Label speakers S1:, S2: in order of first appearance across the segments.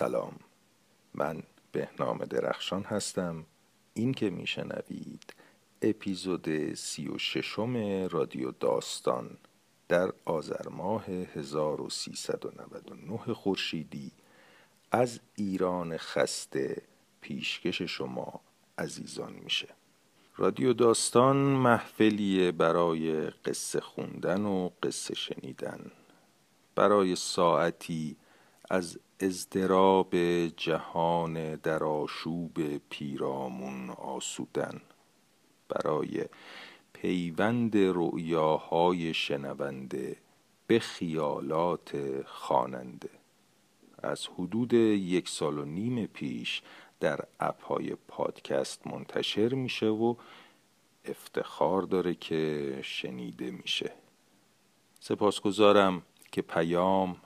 S1: سلام. من بهنام درخشان هستم. این که میشنوید اپیزود سی و ششم رادیو داستان در آذر ماه 1399 خورشیدی از ایران خسته پیشکش شما عزیزان میشه. رادیو داستان محفلیه برای قصه خوندن و قصه شنیدن. برای ساعتی از ازدراب جهان در آشوب پیرامون آسودن. برای پیوند رؤیاهای شنونده به خیالات خواننده. از حدود یک سال و نیم پیش در اپهای پادکست منتشر میشه و افتخار داره که شنیده میشه. سپاسگزارم که پیام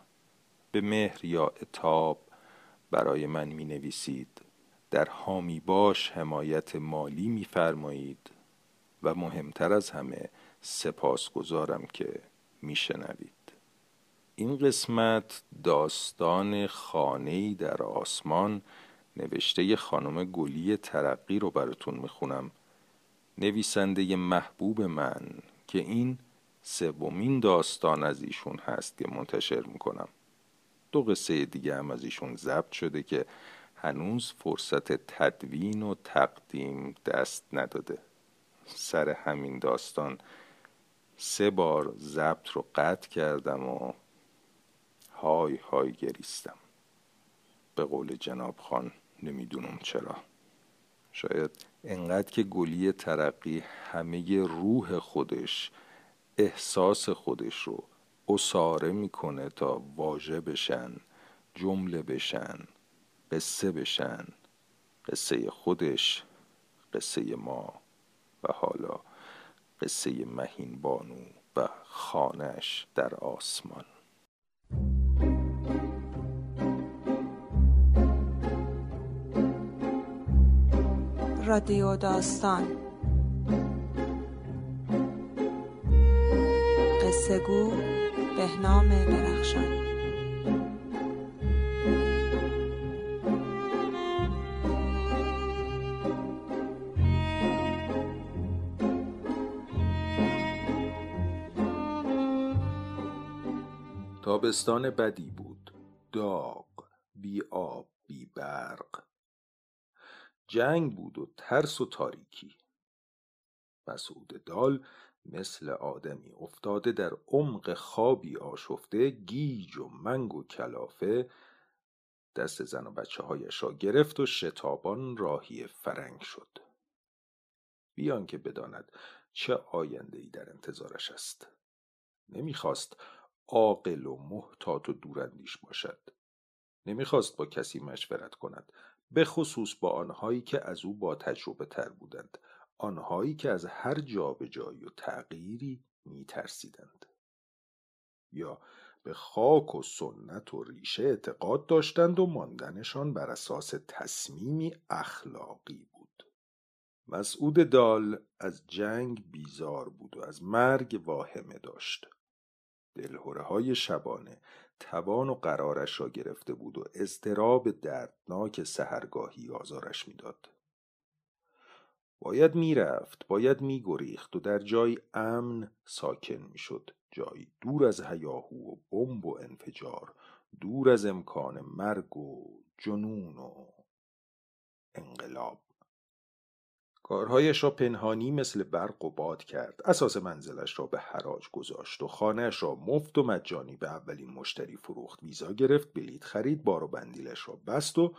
S1: به مهر یا اتاب برای من می نویسید در حامی باش حمایت مالی میفرمایید و مهمتر از همه سپاسگزارم که میشنوید. این قسمت داستان خانه‌ای در آسمان نوشته خانم گلی ترقی رو براتون می‌خونم. نویسنده محبوب من که این سومین داستان از ایشون هست که منتشر می‌کنم. دو قصه دیگه هم از ایشون ضبط شده که هنوز فرصت تدوین و تقدیم دست نداده. سر همین داستان سه بار ضبط رو قطع کردم و های های گریستم. به قول جناب خان نمی‌دونم چرا. شاید انقدر که گلی ترقی همه روح خودش احساس خودش رو اصاره می‌کنه تا واژه بشن جمله بشن قصه بشن قصه خودش قصه ما و حالا قصه مهین بانو و خانش در آسمان.
S2: رادیو داستان قصه گو بهنام درخشان.
S1: تابستان بدی بود. داغ بی آب بی برق. جنگ بود و ترس و تاریکی. مسعود دال مثل آدمی افتاده در عمق خوابی آشفته گیج و منگ و کلافه دست زن و بچه هایش را گرفت و شتابان راهی فرنگ شد. بیان که بداند چه آینده ای در انتظارش است. نمی‌خواست عاقل و محتاط و دوراندیش باشد. نمی‌خواست با کسی مشورت کند به خصوص با آنهایی که از او با تجربه تر بودند. آنهایی که از هر جابجایی و تغییری میترسیدند. یا به خاک و سنت و ریشه اعتقاد داشتند و ماندنشان بر اساس تصمیمی اخلاقی بود. مسعود دال از جنگ بیزار بود و از مرگ واهمه داشت. دلهوره های شبانه توان و قرارش را گرفته بود و اضطراب دردناک سهرگاهی آزارش می‌داد. باید می‌رفت باید میگریخت و در جای امن ساکن می‌شد. جایی دور از هیاهو و بمب و انفجار دور از امکان مرگ و جنون و انقلاب. کارهایش را پنهانی مثل برق و باد کرد. اساس منزلش را به حراج گذاشت و خانهش را مفت و مجانی به اولین مشتری فروخت. ویزا گرفت بلیت خرید بار و بندیلش را بست و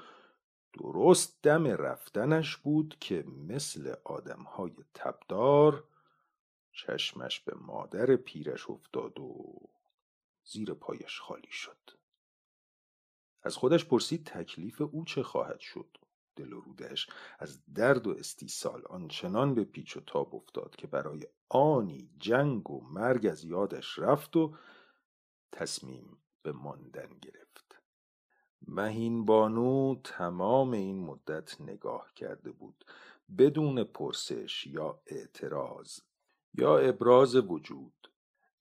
S1: درست دم رفتنش بود که مثل آدمهای تبدار چشمش به مادر پیرش افتاد و زیر پایش خالی شد. از خودش پرسید تکلیف او چه خواهد شد. دل و رودش از درد و استیصال آنچنان به پیچ و تاب افتاد که برای آنی جنگ و مرگ از یادش رفت و تصمیم به ماندن گرفت. مهین بانو تمام این مدت نگاه کرده بود. بدون پرسش یا اعتراض. یا ابراز وجود.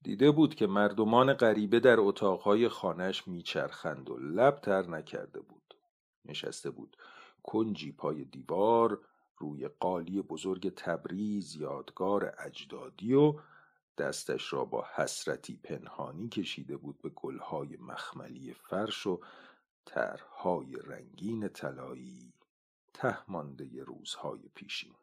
S1: دیده بود که مردمان غریبه در اتاقهای خانهش میچرخند و لب تر نکرده بود. نشسته بود. کنجی پای دیوار روی قالی بزرگ تبریز یادگار اجدادی و دستش را با حسرتی پنهانی کشیده بود به گلهای مخملی فرش و طرحهای رنگین طلایی تهمانده روزهای پیشین.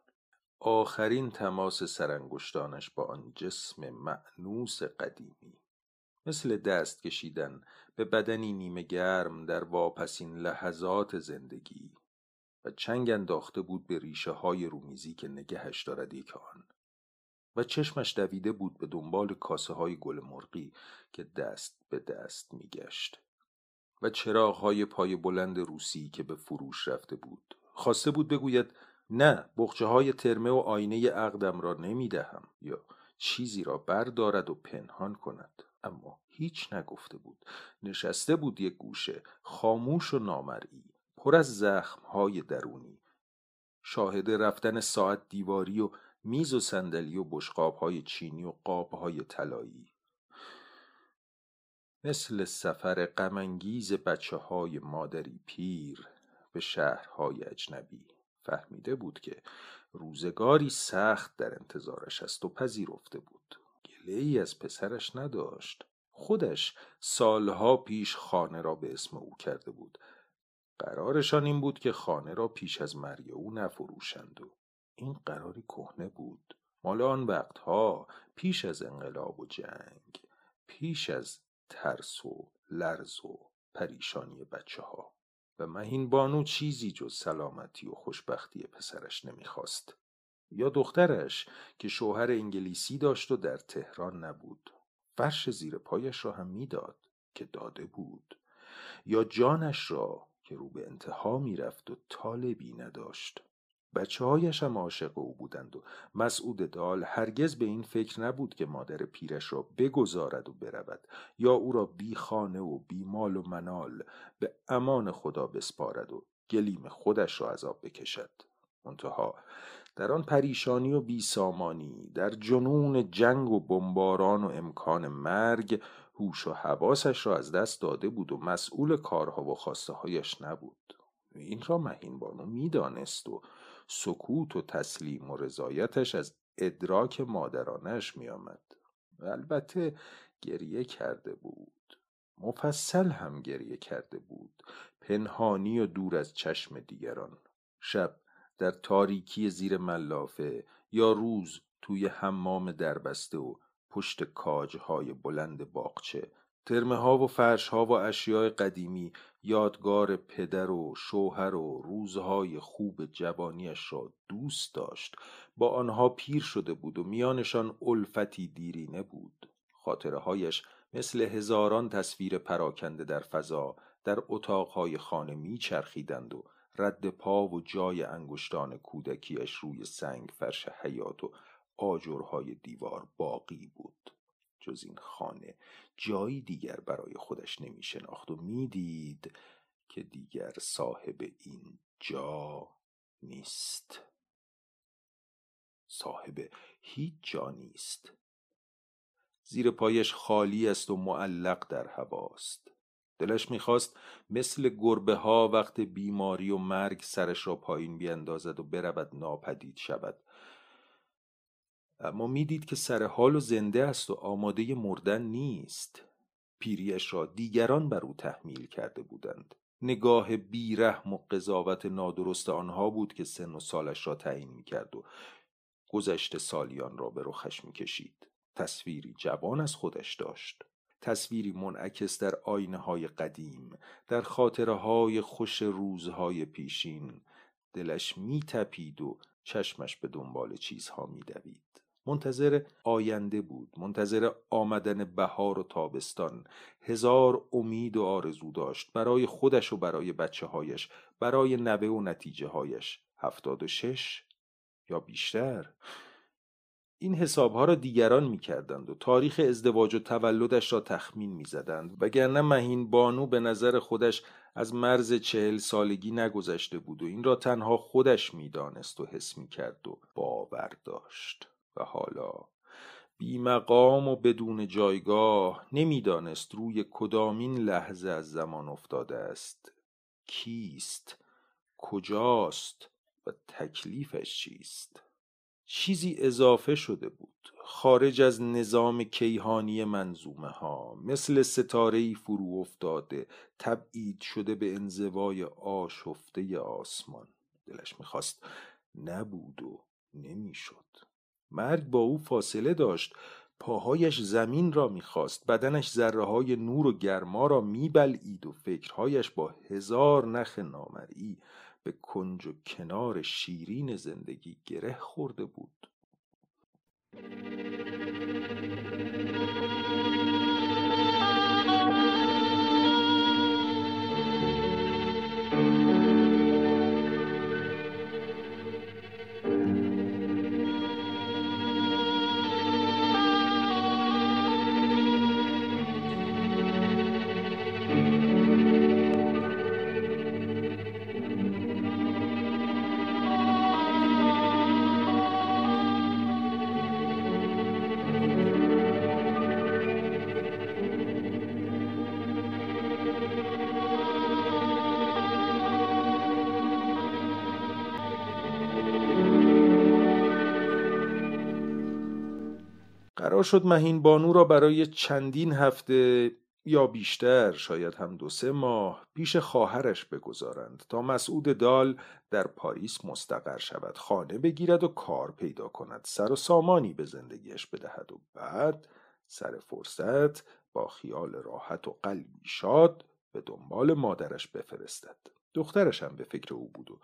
S1: آخرین تماس سرانگشتانش با آن جسم معنوس قدیمی. مثل دست کشیدن به بدنی نیمه گرم در واپسین لحظات زندگی و چنگ انداخته بود به ریشه های رومیزی که نگهش دارد یک آن. و چشمش دویده بود به دنبال کاسه های گل مرغی که دست به دست میگشت. و چراغ های پای بلند روسی که به فروش رفته بود. خواسته بود بگوید نه بخچه های ترمه و آینه عقدم را نمی دهم یا چیزی را بردارد و پنهان کند. اما هیچ نگفته بود. نشسته بود یک گوشه خاموش و نامرئی پر از زخم های درونی. شاهد رفتن ساعت دیواری و میز و صندلی و بشقاب های چینی و قاب های طلایی. مثل سفر غمانگیز بچه های مادری پیر به شهرهای اجنبی. فهمیده بود که روزگاری سخت در انتظارش است و پذیرفته بود. گله ای از پسرش نداشت. خودش سالها پیش خانه را به اسم او کرده بود. قرارشان این بود که خانه را پیش از مرگ او نفروشند و این قراری کهنه بود. مال آن وقتها پیش از انقلاب و جنگ پیش از ترس و لرز و پریشانی بچه ها و مهین بانو چیزی جز سلامتی و خوشبختی پسرش نمی‌خواست. یا دخترش که شوهر انگلیسی داشت و در تهران نبود. فرش زیر پایش را هم می‌داد که داده بود. یا جانش را که رو به انتها می‌رفت و طالبی نداشت. بچه هایش هم عاشق او بودند و مسعود دال هرگز به این فکر نبود که مادر پیرش را بگذارد و برود یا او را بی خانه و بی مال و منال به امان خدا بسپارد و گلیم خودش را عذاب بکشد. منتها در آن پریشانی و بیسامانی در جنون جنگ و بمباران و امکان مرگ هوش و حواسش را از دست داده بود و مسئول کارها و خواسته هایش نبود. این را مهین بانو می‌دانست و سکوت و تسلیم و رضایتش از ادراک مادرانش میآمد. و البته گریه کرده بود. مفصل هم گریه کرده بود. پنهانی و دور از چشم دیگران. شب در تاریکی زیر ملافه یا روز توی حمام دربسته و پشت کاجهای بلند باغچه ترمه ها و فرش ها و اشیاء قدیمی یادگار پدر و شوهر و روزهای خوب جوانیش را دوست داشت. با آنها پیر شده بود و میانشان الفتی دیرینه بود. خاطره هایش مثل هزاران تصویر پراکنده در فضا در اتاقهای خانه میچرخیدند و رد پا و جای انگشتان کودکیش روی سنگ فرش حیات و آجرهای دیوار باقی بود. جز این خانه. جایی دیگر برای خودش نمی شناخت و می‌دید که دیگر صاحب این جا نیست. صاحب هیچ جا نیست. زیر پایش خالی است و معلق در هواست. دلش می‌خواست مثل گربه ها وقت بیماری و مرگ سرش را پایین بیاندازد و برود ناپدید شود. اما می‌دید که سر حال و زنده است و آماده مردن نیست. پیریش را دیگران بر او تحمیل کرده بودند. نگاه بیرحم و قضاوت نادرست آنها بود که سن و سالش را تعیین می‌کرد و گذشته سالیان را به رخش می‌کشید. تصویری جوان از خودش داشت. تصویری منعکس در آینه های قدیم در خاطره های خوش روزهای پیشین. دلش میتپید و چشمش به دنبال چیزها میدوید. منتظر آینده بود منتظر آمدن بهار و تابستان. هزار امید و آرزو داشت برای خودش و برای بچه هایش برای نوه و نتیجه هایش هفتاد و شش یا بیشتر؟ این حسابها را دیگران می کردند و تاریخ ازدواج و تولدش را تخمین می زدند وگرنه مهین بانو به نظر خودش از مرز چهل سالگی نگذشته بود و این را تنها خودش می دانست و حس می کرد و باور داشت. و حالا. بی مقام و بدون جایگاه نمی‌دانست روی کدامین لحظه از زمان افتاده است. کیست؟ کجاست؟ و تکلیفش چیست؟ چیزی اضافه شده بود. خارج از نظام کیهانی منظومه ها مثل ستاره فرو افتاده تبعید شده به انزوای آشفته آسمان. دلش می‌خواست نبود و نمی‌شد. مرگ با او فاصله داشت. پاهایش زمین را می‌خواست. بدنش ذره های نور و گرما را میبلعید و فکرهایش با هزار نخ نامرئی به کنج و کنار شیرین زندگی گره خورده بود. قرار شد مهین بانو را برای چندین هفته یا بیشتر شاید هم دو سه ماه پیش خواهرش بگذارند تا مسعود دال در پاریس مستقر شود خانه بگیرد و کار پیدا کند سر و سامانی به زندگیش بدهد و بعد سر فرصت با خیال راحت و قلبی شاد به دنبال مادرش بفرستد. دخترش هم به فکر او بود و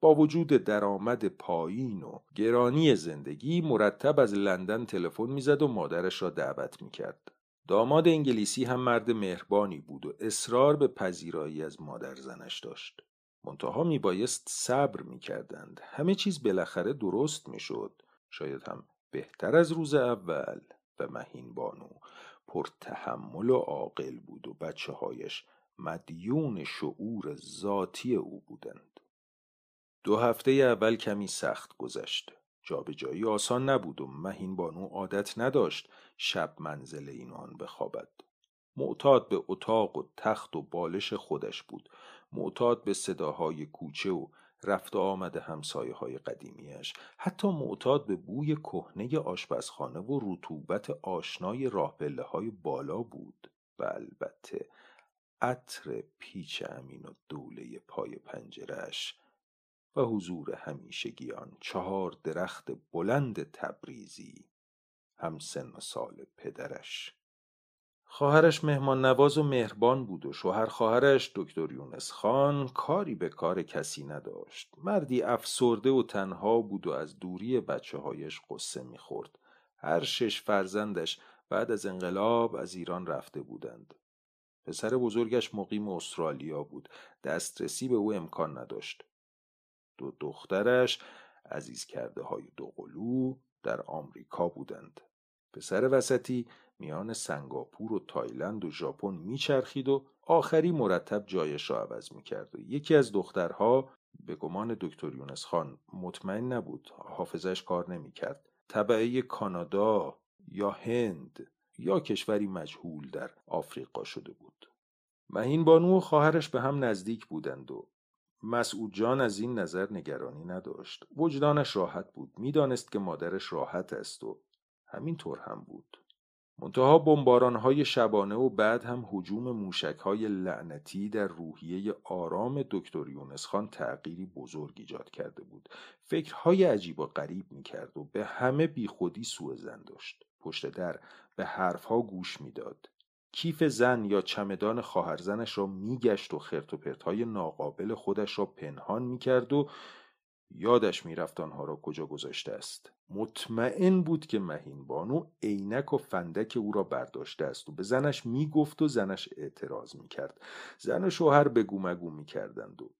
S1: با وجود درآمد پایین و گرانی زندگی مرتب از لندن تلفن می‌زد و مادرش را دعوت می‌کرد. داماد انگلیسی هم مرد مهربانی بود و اصرار به پذیرایی از مادر زنش داشت. منتها میبایست صبر می‌کردند. همه چیز بالاخره درست می‌شد. شاید هم بهتر از روز اول و مهین بانو پر تحمل و عاقل بود و بچه هایش مدیون شعور ذاتی او بودند. دو هفته اول کمی سخت گذشت. جابجایی آسان نبود و مهین بانو عادت نداشت شب منزل این آن بخوابد. معتاد به اتاق و تخت و بالش خودش بود. معتاد به صداهای کوچه و رفت آمد همسایه های قدیمیش حتی معتاد به بوی کهنه آشپزخانه و رطوبت آشنای راه های بالا بود و البته عطر پیچ امین و دوله پای پنجرش و حضور همیشگیان. چهار درخت بلند تبریزی. هم سن و سال پدرش. خواهرش مهمان نواز و مهربان بود و شوهر خواهرش دکتر یونس خان کاری به کار کسی نداشت. مردی افسرده و تنها بود و از دوری بچه هایش قصه می‌خورد. هر شش فرزندش بعد از انقلاب از ایران رفته بودند. پسر بزرگش مقیم استرالیا بود. دسترسی به او امکان نداشت. دو دخترش عزیز کرده های دوقلو در آمریکا بودند. پسر وسطی میان سنگاپور و تایلند و ژاپن میچرخید و آخری مرتب جایش را عوض می‌کرد و یکی از دخترها به گمان دکتر یونس خان مطمئن نبود حافظش کار نمی‌کرد طبعه کانادا یا هند یا کشوری مجهول در آفریقا شده بود مهین بانو و خواهرش به هم نزدیک بودند و مسعود جان از این نظر نگرانی نداشت. وجدانش راحت بود. می‌دانست که مادرش راحت است و همینطور هم بود. منتها های شبانه و بعد هم حجوم موشک های لعنتی در روحیه آرام دکتر یونس خان تغییری بزرگ ایجاد کرده بود. فکرهای عجیب و غریب می‌کرد و به همه بیخودی سوء زن داشت. پشت در به حرفها گوش می‌داد. کیف زن یا چمدان خواهرزنش را میگشت و خرت و پرتهای ناقابل خودش را پنهان می‌کرد و یادش می‌رفت آنها را کجا گذاشته است. مطمئن بود که مهین بانو عینک و فندک او را برداشته است و به زنش می‌گفت و زنش اعتراض می‌کرد. زن و شوهر بگو مگو می‌کردند و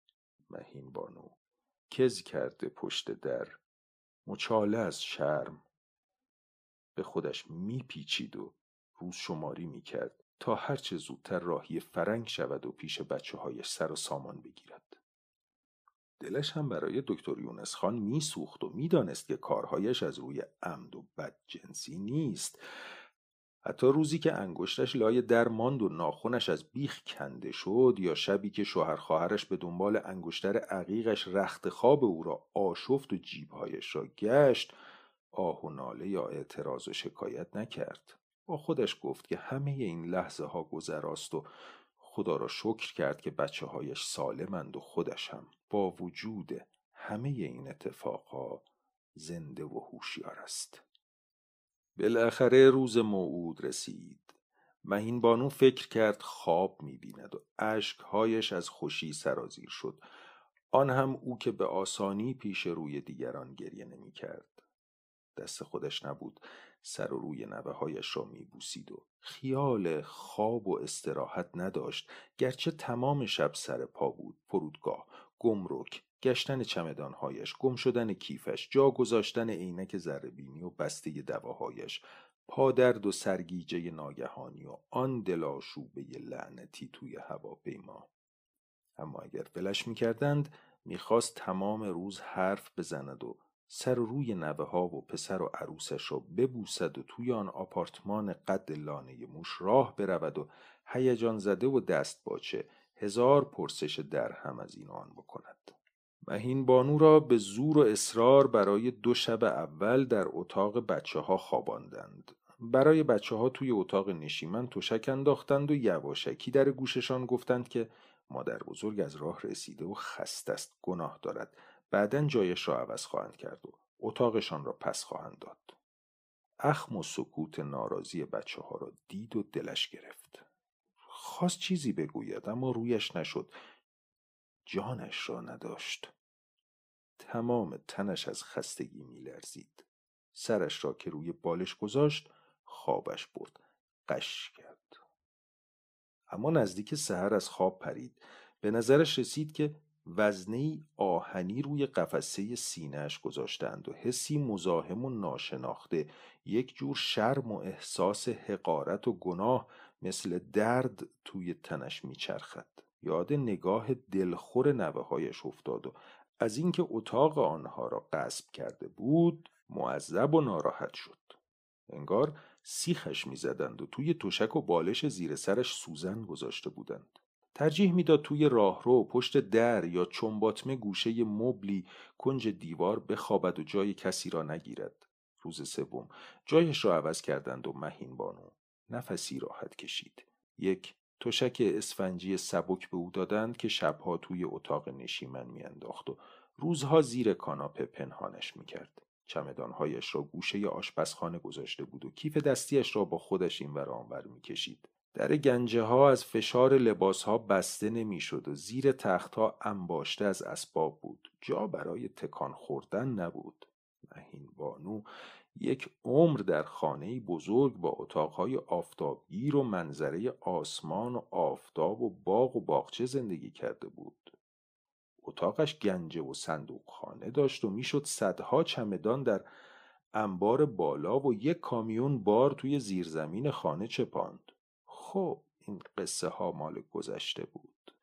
S1: مهین بانو کز کرده پشت در مچاله از شرم به خودش میپیچید و روز شماری می‌کرد. تا هرچه زودتر راهی فرنگ شود و پیش بچه هایش سر و سامان بگیرد. دلش هم برای دکتر یونس خان میسوخت و می‌دانست که کارهایش از روی عمد و بد جنسی نیست حتی روزی که انگشتش لای در ماند و ناخونش از بیخ کنده شد یا شبی که شوهر خواهرش به دنبال انگشتر عقیقش رخت خواب او را آشفت و جیبهایش را گشت آه و ناله یا اعتراض و شکایت نکرد با خودش گفت که همه این لحظه ها گذراست و خدا را شکر کرد که بچه هایش سالمند و خودش هم. با وجود همه این اتفاقها زنده و هوشیار است. بالاخره روز موعود رسید. مهین بانو فکر کرد خواب می‌بیند و اشکهایش از خوشی سرازیر شد. آن هم او که به آسانی پیش روی دیگران گریه نمی کرد. دست خودش نبود. سر و روی نوه هایش را می بوسید و خیال خواب و استراحت نداشت. گرچه تمام شب سر پا بود فرودگاه گمرک گشتن چمدانهایش گم شدن کیفش جا گذاشتن عینک بینی و بسته دواهایش پادرد و سرگیجه ناگهانی و آن دلاشوبه لعنتی توی هواپیما. اما اگر ولش می‌کردند می‌خواست تمام روز حرف بزند و سر روی نوه ها و پسر و عروسش را ببوسد و توی آن آپارتمان قد لانه موش راه برود و هیجان زده و دست باچه هزار پرسش در هم از این آن بکند. مهین بانو را به زور و اصرار برای دو شب اول در اتاق بچه ها خواباندند. برای بچه ها توی اتاق نشیمن تشک انداختند و یواشکی در گوششان گفتند که مادر بزرگ از راه رسیده و خست است گناه دارد. بعدا جایش را عوض خواهند کرد و اتاقشان را پس خواهند داد. اخم و سکوت ناراضی بچه ها را دید و دلش گرفت. خواست چیزی بگوید اما رویش نشد. جانش را نداشت. تمام تنش از خستگی میلرزید. سرش را که روی بالش گذاشت خوابش برد. قش کرد. اما نزدیک سحر از خواب پرید. به نظرش رسید که وزنه آهنی روی قفسه سینهش گذاشتند و حسی مزاحم و ناشناخته یک جور شرم و احساس حقارت و گناه مثل درد توی تنش میچرخد. یاد نگاه دلخور نوه هایش افتاد و از اینکه اتاق آنها را غصب کرده بود معذب و ناراحت شد. انگار سیخش می‌زدند و توی تشک و بالش زیر سرش سوزن گذاشته بودند. ترجیح می‌داد توی راهرو پشت در یا چنباتمه گوشه مبلی کنج دیوار بخوابد و جای کسی را نگیرد. روز سوم جایش را عوض کردند و مهین بانو. نفسی راحت کشید. یک تشک اسفنجی سبک به او دادند که شبها توی اتاق نشیمن میانداخت و روزها زیر کاناپه پنهانش می‌کرد. چمدانهایش را گوشه آشپزخانه گذاشته بود و کیف دستیش را با خودش این ور آنور می‌کشید. در گنجه ها از فشار لباس ها بسته نمی‌شد و زیر تختها انباشته از اسباب بود. جا برای تکان خوردن نبود. مهین بانو یک عمر در خانه بزرگ با اتاقهای آفتابگیر و منظره آسمان و آفتاب و باغ و باغچه زندگی کرده بود. اتاقش گنجه و صندوق خانه داشت و می‌شد صدها چمدان در انبار بالا و یک کامیون بار توی زیرزمین خانه چپاند. خب این قصه ها مال گذشته بود.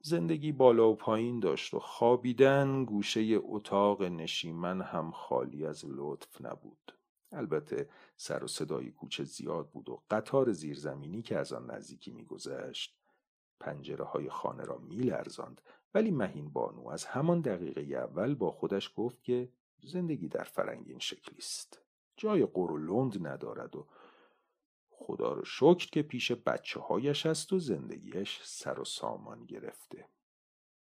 S1: زندگی بالا و پایین داشت و خوابیدن گوشه اتاق نشیمن هم خالی از لطف نبود. البته سر و صدای کوچه زیاد بود و قطار زیرزمینی که از آن نزدیکی میگذشت پنجره های خانه را میلرزاند ولی مهین بانو از همان دقیقه اول با خودش گفت که زندگی در فرنگین شکلی است. جای قر ندارد و خدا رو شکر که پیش بچه هایش است و زندگیش سر و سامان گرفته.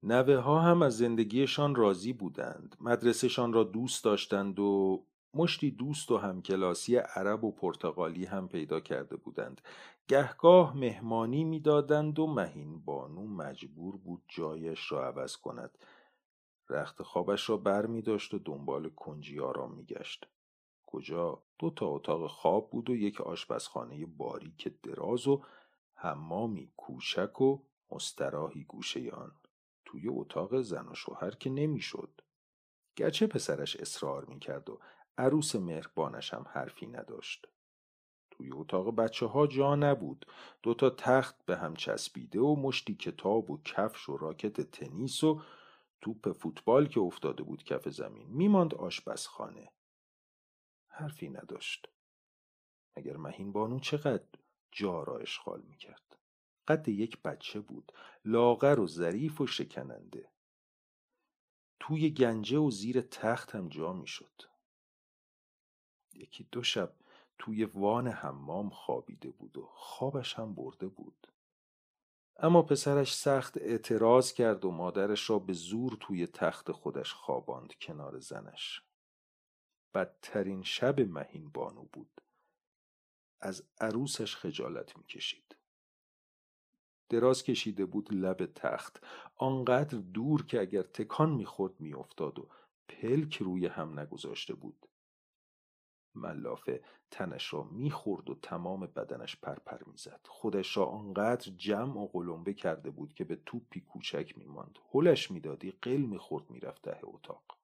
S1: نوه ها هم از زندگیشان راضی بودند. مدرسهشان را دوست داشتند و مشتی دوست و همکلاسی عرب و پرتغالی هم پیدا کرده بودند. گهگاه مهمانی می‌دادند و مهین بانو مجبور بود جایش را عوض کند. رخت خوابش را بر می داشت و دنبال کنجی آرام می گشت. کجا؟ دو تا اتاق خواب بود و یک آشپزخانه باریک دراز و حمامی کوچک و مستراحی گوشه آن. توی اتاق زن و شوهر که نمی‌شد. گرچه پسرش اصرار می‌کرد و عروس مهربانش هم حرفی نداشت. توی اتاق بچه ها جا نبود. دوتا تخت به هم چسبیده و مشتی کتاب و کفش و راکت تنیس و توپ فوتبال که افتاده بود کف زمین. میماند آشپزخانه. حرفی نداشت. مگر مهین بانو چقدر جا را اشغال می‌کرد. قد یک بچه بود لاغر و ظریف و شکننده. توی گنجه و زیر تخت هم جا می‌شد. یکی دو شب توی وان حمام خوابیده بود و خوابش هم برده بود. اما پسرش سخت اعتراض کرد و مادرش را به زور توی تخت خودش خواباند کنار زنش. بدترین شب مهین بانو بود. از عروسش خجالت می‌کشید. دراز کشیده بود لب تخت. آنقدر دور که اگر تکان می‌خورد میافتاد و پلک روی هم نگذاشته بود. ملافه تنش را می‌خورد و تمام بدنش پرپر می‌زد. خودش را آنقدر جمع و قلمبه کرده بود که به توپی کوچک میماند. هلش می‌دادی قل می‌خورد می‌رفت ته اتاق.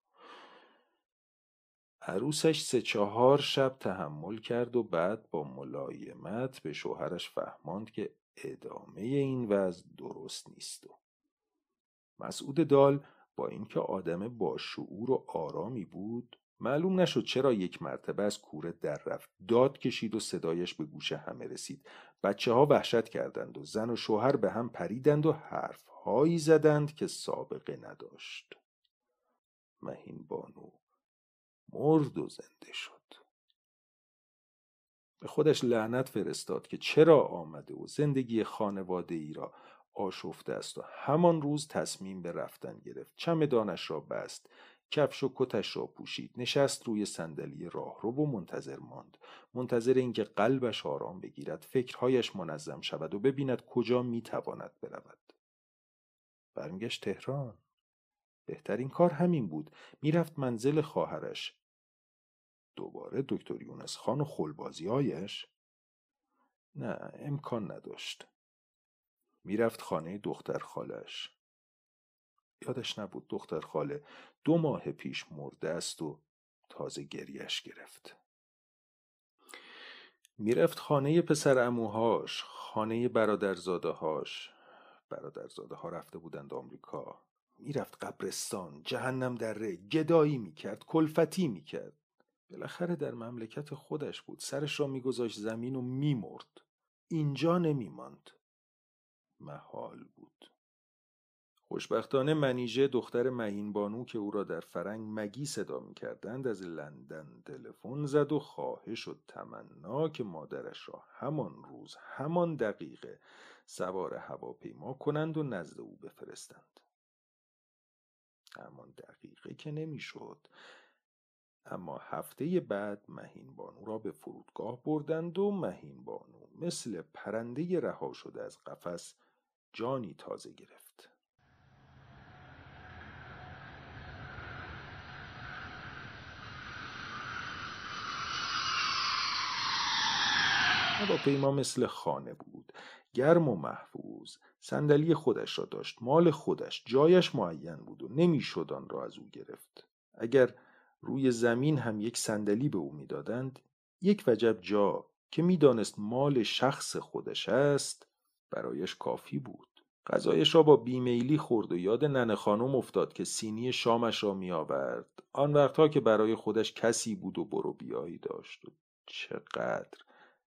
S1: عروسش سه چهار شب تحمل کرد و بعد با ملایمت به شوهرش فهماند که ادامه این وضع درست نیست و مسعود دال با اینکه آدم با شعور و آرامی بود معلوم نشد چرا یک مرتبه از کوره در رفت. داد کشید و صدایش به گوش همه رسید. بچه ها وحشت کردند و زن و شوهر به هم پریدند و حرف هایی زدند که سابقه نداشت. مهین بانو مرد و زنده شد. به خودش لعنت فرستاد که چرا آمده و زندگی خانواده ای را آشفته است و همان روز تصمیم به رفتن گرفت. چمدانش را بست کفش و کتش را پوشید نشست روی صندلی راهرو و منتظر ماند. منتظر اینکه قلبش آرام بگیرد فکرهایش منظم شود و ببیند کجا می‌تواند برود. برمیگشت تهران. بهترین کار همین بود. می‌رفت منزل خواهرش. دوباره دکتر یونس خان و خلبازیهایش؟ نه امکان نداشت. می‌رفت خانه دختر خالش یادش نبود دختر خاله دو ماه پیش مرده است و تازه گریش گرفت. می‌رفت خانه پسر اموهاش خانه برادرزاده هاش برادرزاده ها رفته بودند آمریکا. می‌رفت قبرستان جهنم دره گدایی می‌کرد کلفتی می‌کرد. بالاخره در مملکت خودش بود. سرش را میگذاشت زمین و میمرد. اینجا نمیماند. محال بود. خوشبختانه منیژه دختر مهین بانو که او را در فرنگ مگی صدا می کردند از لندن تلفن زد و خواهش و تمنا که مادرش را همان روز همان دقیقه سوار هواپیما کنند و نزد او بفرستند. همان دقیقه که نمی‌شد. اما هفته بعد مهین بانو را به فرودگاه بردند و مهین بانو مثل پرنده رها شده از قفس جانی تازه گرفت. هواپیما مثل خانه بود گرم و محفوظ صندلی خودش را داشت مال خودش جایش معین بود و نمی‌شد آن را از او گرفت. اگر روی زمین هم یک صندلی به او می‌دادند یک وجب جا که می‌دانست مال شخص خودش است برایش کافی بود. غذایش را با بیمیلی خورد و یاد ننه خانم افتاد که سینی شامش را می آورد آن وقتها که برای خودش کسی بود و برو بیایی داشت. و چقدر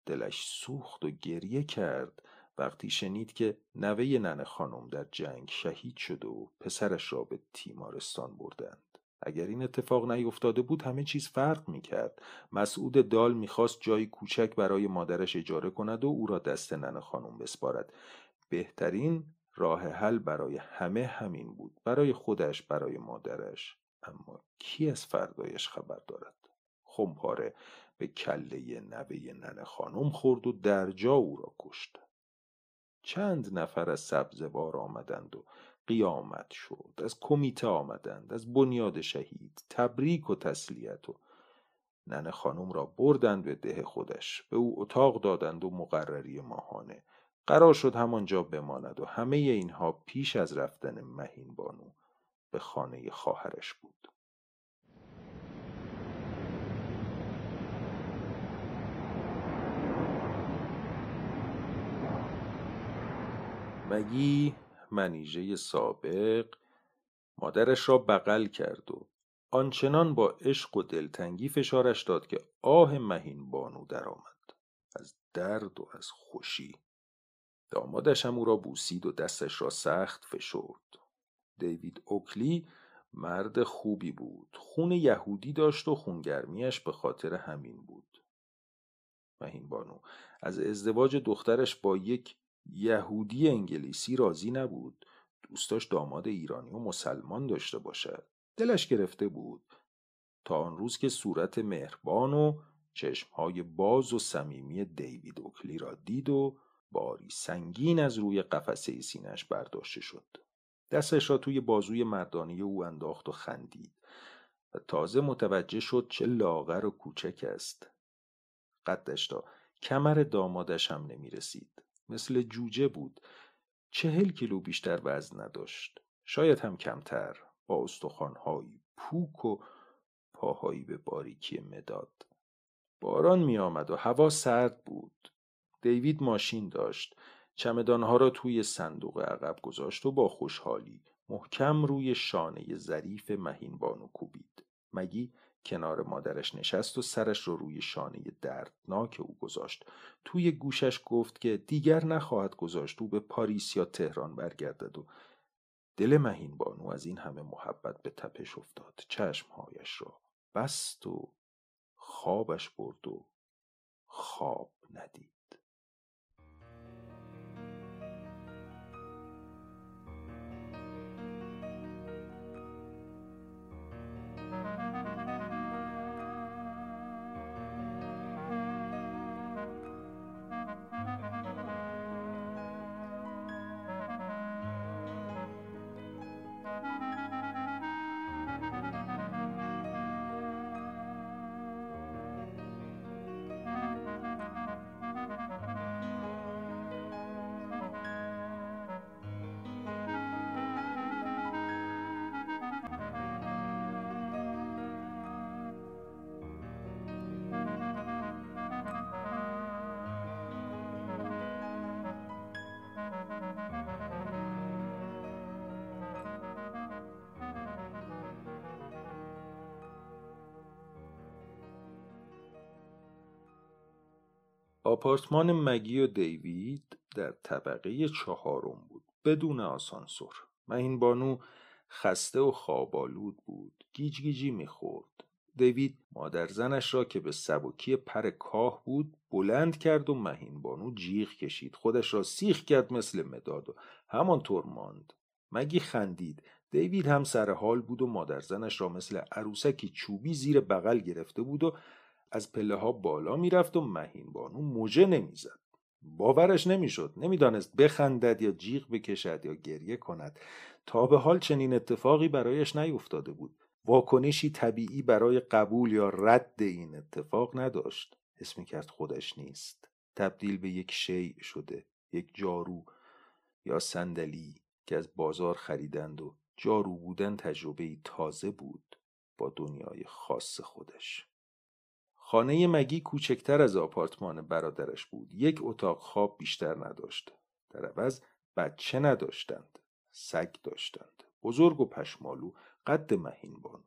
S1: دلش سوخت و گریه کرد وقتی شنید که نوه ننه خانم در جنگ شهید شده و پسرش را به تیمارستان بردند. اگر این اتفاق نیفتاده بود همه چیز فرق می کرد. مسعود دال می‌خواست جایی کوچک برای مادرش اجاره کند و او را دست ننه خانم بسپارد. بهترین راه حل برای همه همین بود. برای خودش برای مادرش. اما کی از فردایش خبر دارد؟ خمپاره به کله نوه ننه خانم خورد و در جا او را کشت. چند نفر از سبزوار آمدند و قیامت شد از کمیته آمدند از بنیاد شهید تبریک و تسلیت و ننه خانم را بردند به ده خودش به او اتاق دادند و مقرری ماهانه. قرار شد همانجا بماند و همه اینها پیش از رفتن مهین بانو به خانه خواهرش بود. مگی منیژه سابق مادرش را بغل کرد و آنچنان با عشق و دلتنگی فشارش داد که آه مهین بانو درآمد. درد و از خوشی. دامادش هم او را بوسید و دستش را سخت فشرد. دیوید اوکلی مرد خوبی بود. خون یهودی داشت و خونگرمیش به خاطر همین بود. مهین بانو از ازدواج دخترش با یک یهودی انگلیسی راضی نبود. دوست داشت داماد ایرانی و مسلمان داشته باشد. دلش گرفته بود. تا آن روز که صورت مهربان و چشمهای باز و صمیمی دیوید اوکلی را دید و باری سنگین از روی قفسه سینش برداشته شد. دستش را توی بازوی مردانی او انداخت و خندید. و تازه متوجه شد چه لاغر و کوچک است. قدش تا کمر دامادش هم نمی رسید مثل جوجه بود. چهل کیلو بیشتر وزن نداشت. شاید هم کمتر. با استخوانهایی پوک و پاهایی به باریکی مداد. باران می آمد و هوا سرد بود. دیوید ماشین داشت. چمدانها را توی صندوق عقب گذاشت و با خوشحالی محکم روی شانه ظریف مهین بانو کوبید. مگی کنار مادرش نشست و سرش رو روی شانه دردناک او گذاشت. توی گوشش گفت که دیگر نخواهد گذاشت او به پاریس یا تهران برگردد و دل مهین بانو از این همه محبت به تپش افتاد. چشمهایش را بست و خوابش برد و خواب ندید. آپارتمان مگی و دیوید در طبقه چهارم بود بدون آسانسور. مهین بانو خسته و خوابالود بود. گیج گیجی می‌خورد. دیوید مادر زنش را که به سبکی پر کاه بود بلند کرد و مهین بانو جیغ کشید. خودش را سیخ کرد مثل مداد و همانطور ماند. مگی خندید. دیوید هم سر حال بود و مادر زنش را مثل عروسکی چوبی زیر بغل گرفته بود و از پله ها بالا می‌رفت و مهین بانو موجه نمی‌زد. باورش نمی‌شد. نمی‌دانست بخندد یا جیغ بکشد یا گریه کند. تا به حال چنین اتفاقی برایش نیفتاده بود. واکنشی طبیعی برای قبول یا رد این اتفاق نداشت. حس کرد خودش نیست. تبدیل به یک شیع شده. یک جارو یا صندلی که از بازار خریدند و جارو بودن تجربه تازه بود با دنیای خاص خودش. خانه مگی کوچکتر از آپارتمان برادرش بود. یک اتاق خواب بیشتر نداشت. در عوض بچه نداشتند. سگ داشتند. بزرگ و پشمالو. قد مهین بانو.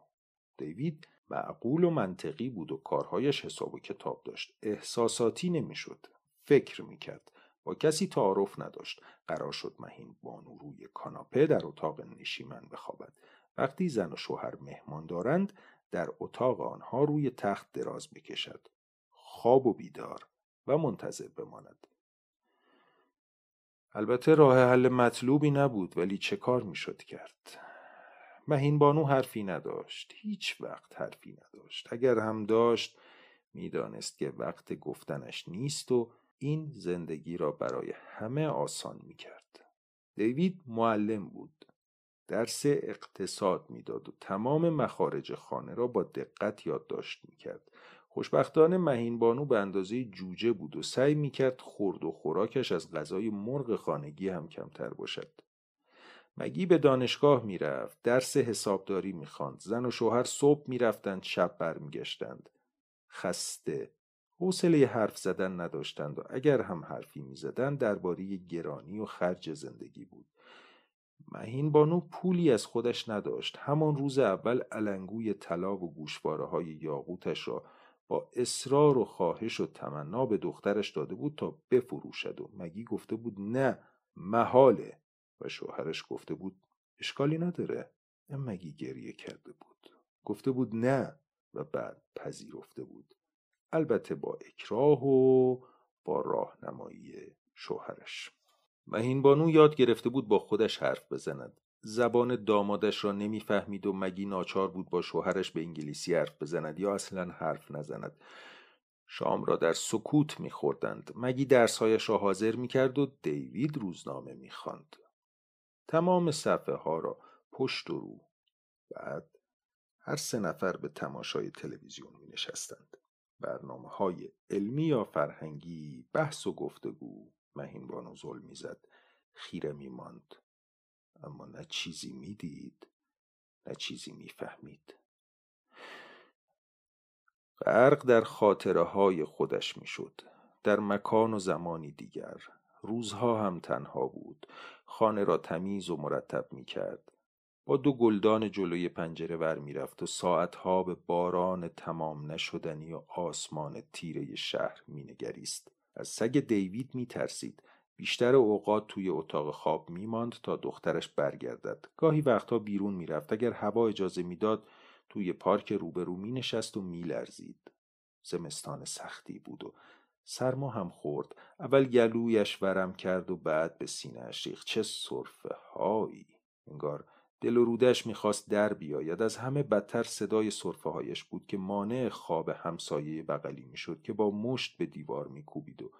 S1: دیوید معقول و منطقی بود و کارهایش حساب و کتاب داشت. احساساتی نمی‌شد. فکر می‌کرد. با کسی تعارف نداشت. قرار شد مهین بانو روی کاناپه در اتاق نشیمن بخوابد. وقتی زن و شوهر مهمان دارند در اتاق آنها روی تخت دراز بکشد خواب و بیدار و منتظر بماند. البته راه حل مطلوبی نبود ولی چه کار می‌شد کرد؟ مهین بانو حرفی نداشت. هیچ وقت حرفی نداشت. اگر هم داشت می‌دانست که وقت گفتنش نیست و این زندگی را برای همه آسان می‌کرد. دیوید معلم بود. درس اقتصاد می‌داد و تمام مخارج خانه را با دقت یادداشت می‌کرد. خوشبختانه مهین بانو به اندازه جوجه بود و سعی می‌کرد خورد و خوراکش از غذای مرغ خانگی هم کمتر باشد. مگی به دانشگاه می‌رفت درس حسابداری می‌خواند زن و شوهر صبح می‌رفتند شب برمیگشتند. خسته. حوصله حرف زدن نداشتند و اگر هم حرفی می‌زدند درباره گرانی و خرج زندگی بود. مهین بانو پولی از خودش نداشت. همان روز اول علنگوی طلا و گوشواره های یاقوتش را با اصرار و خواهش و تمنا به دخترش داده بود تا بفروشد و مگی گفته بود نه محاله. و شوهرش گفته بود اشکالی نداره. مگی گریه کرده بود. گفته بود نه و بعد پذیرفته بود. البته با اکراه و با راهنمایی شوهرش. مهین بانو یاد گرفته بود با خودش حرف بزند. زبان دامادش را نمی‌فهمید و مگی ناچار بود با شوهرش به انگلیسی حرف بزند یا اصلا حرف نزند. شام را در سکوت میخوردند. مگی درسهایش را حاضر می‌کرد و دیوید روزنامه می‌خواند. تمام صفحه ها را پشت و رو. بعد هر سه نفر به تماشای تلویزیون می نشستند. برنامه های علمی یا فرهنگی بحث و گفتگو مهین بانو زل می‌زد. خیره می ماند. اما نه چیزی می‌دید نه چیزی می‌فهمید. غرق در خاطره های خودش می‌شد. در مکان و زمانی دیگر. روزها هم تنها بود. خانه را تمیز و مرتب می کرد با دو گلدان جلوی پنجره ور می‌رفت و ساعتها به باران تمام نشدنی و آسمان تیره شهر مینگریست. از سگ دیوید میترسید. بیشتر اوقات توی اتاق خواب میماند تا دخترش برگردد. گاهی وقتها بیرون می‌رفت. اگر هوا اجازه می‌داد توی پارک روبرو می نشست و میلرزید. زمستان سختی بود و سرما هم خورد. اول گلویش ورم کرد و بعد به سینهاش ریخت. چه صرفه هایی انگار دل و رودش می‌خواست در بیاید. از همه بدتر صدای صرفه هایش بود که مانع خواب همسایه بغلی می‌شد که با مشت به دیوار میکوبید و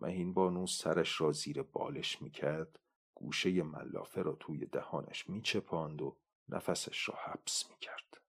S1: مهین بانو سرش را زیر بالش می‌کرد گوشه ملافه را توی دهانش میچپاند و نفسش را حبس می‌کرد.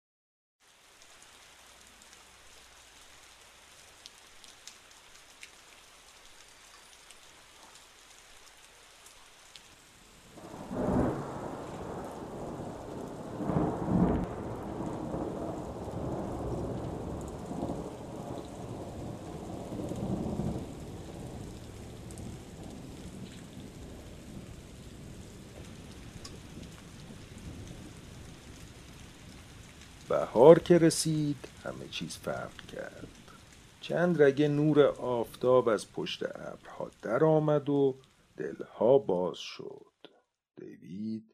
S1: بهار که رسید همه چیز فرق کرد. چند رگه نور آفتاب از پشت ابرها درآمد و دلها باز شد. دیوید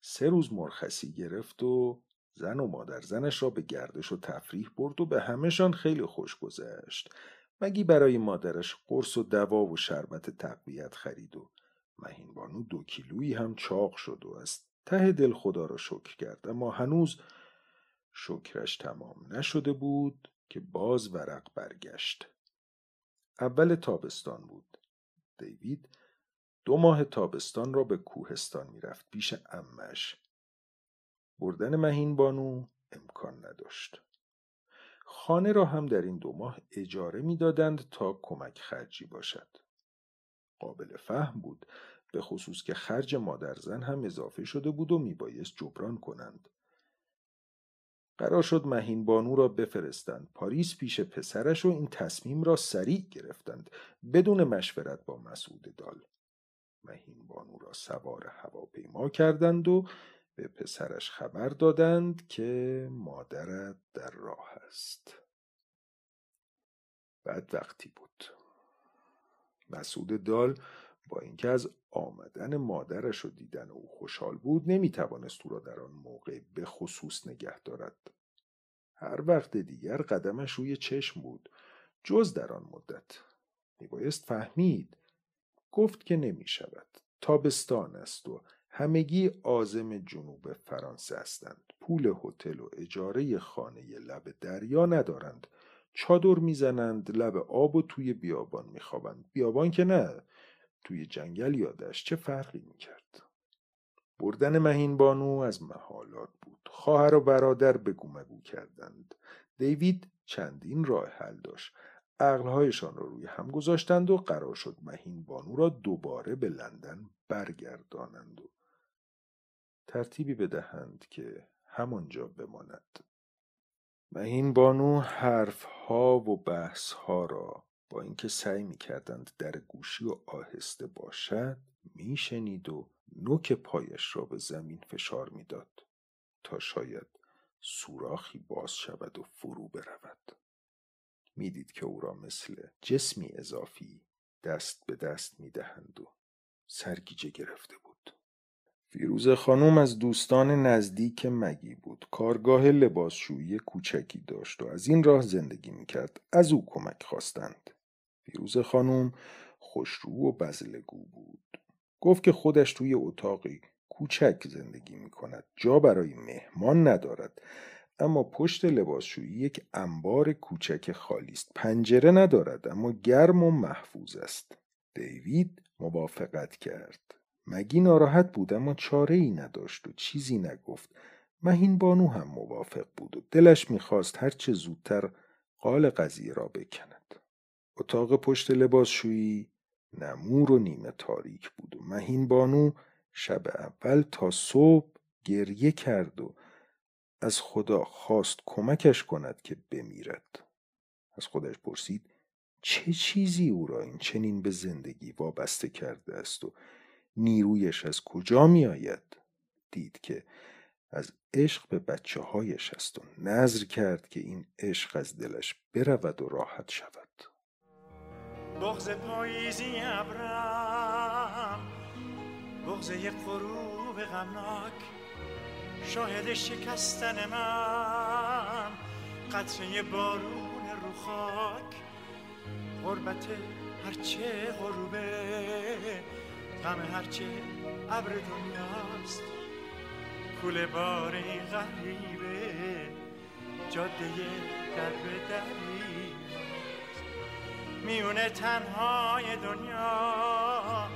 S1: سه روز مرخصی گرفت و زن و مادر زنش را به گردش و تفریح برد و به همهشان خیلی خوش گذشت. مگی برای مادرش قرص و دوا و شربت تقویت خرید و مهین بانو دو کیلویی هم چاق شد و از ته دل خدا را شکر کرد. اما هنوز شکرش تمام نشده بود که باز ورق برگشت. اول تابستان بود. دیوید دو ماه تابستان را به کوهستان می‌رفت پیش امش بردن مهین بانو امکان نداشت. خانه را هم در این دو ماه اجاره می‌دادند تا کمک خرجی باشد. قابل فهم بود به خصوص که خرج مادرزن هم اضافه شده بود و میبایست جبران کنند. قرار شد مهین بانو را بفرستند. پاریس پیش پسرش و این تصمیم را سریع گرفتند. بدون مشورت با مسعود دال. مهین بانو را سوار هواپیما کردند و به پسرش خبر دادند که مادرت در راه است. بعد وقتی بود. مسعود دال با اینکه از آمدن مادرش و دیدن او خوشحال بود نمی‌توانست او را در آن موقع به خصوص نگه دارد. هر وقت دیگر قدمش روی چشم بود جز در آن مدت. میبایست فهمید. گفت که نمی شود تابستان است و همگی آزم جنوب فرانسه هستند. پول هتل و اجاره خانه لب دریا ندارند. چادر می‌زنند لب آب و توی بیابان میخوابند. بیابان که نه. توی جنگل یادش چه فرقی می‌کرد؟ بردن مهین بانو از محالات بود. خواهر و برادر بگو مگو کردند. دیوید چندین راه حل داشت. عقلهایشان را روی هم گذاشتند و قرار شد مهین بانو را دوباره به لندن برگردانند و ترتیبی بدهند که همانجا بماند. مهین بانو حرفها و بحثها را با اینکه سعی می کردند در گوشی و آهسته باشد میشنید و نوک پایش را به زمین فشار می‌داد تا شاید سوراخی باز شود و فرو برود. می‌دید که او را مثل جسمی اضافی دست به دست می‌دهند و سرگیجه گرفته بود. فیروز خانم از دوستان نزدیک مگی بود. کارگاه لباسشویی کوچکی داشت و از این راه زندگی می‌کرد. از او کمک خواستند. فیروز خانم خوشرو و بزلگو بود. گفت که خودش توی اتاقی کوچک زندگی می کند جا برای مهمان ندارد. اما پشت لباسشویی یک انبار کوچک خالی است. پنجره ندارد اما گرم و محفوظ است. دیوید موافقت کرد. مگی ناراحت بود اما چاره ای نداشت و چیزی نگفت. مهین بانو هم موافق بود و دلش می‌خواست هرچه زودتر قال قضیه را بکند. اتاق پشت لباسشویی. نمور و نیمه تاریک بود و مهین بانو شب اول تا صبح گریه کرد و از خدا خواست کمکش کند که بمیرد. از خودش پرسید چه چیزی او را این چنین به زندگی وابسته کرده است و نیرویش از کجا می آید؟ دید که از عشق به بچه هایش است و نظر کرد که این عشق از دلش برود و راحت شود. بغز پاییزی ابرم بغز یک غروب غمناک شاهد شکستن من قطره بارون رو خاک غربت هرچه غروبه غم هرچه ابر دنیاست کول باری غریبه جاده در به دری میونه تنهای دنیا.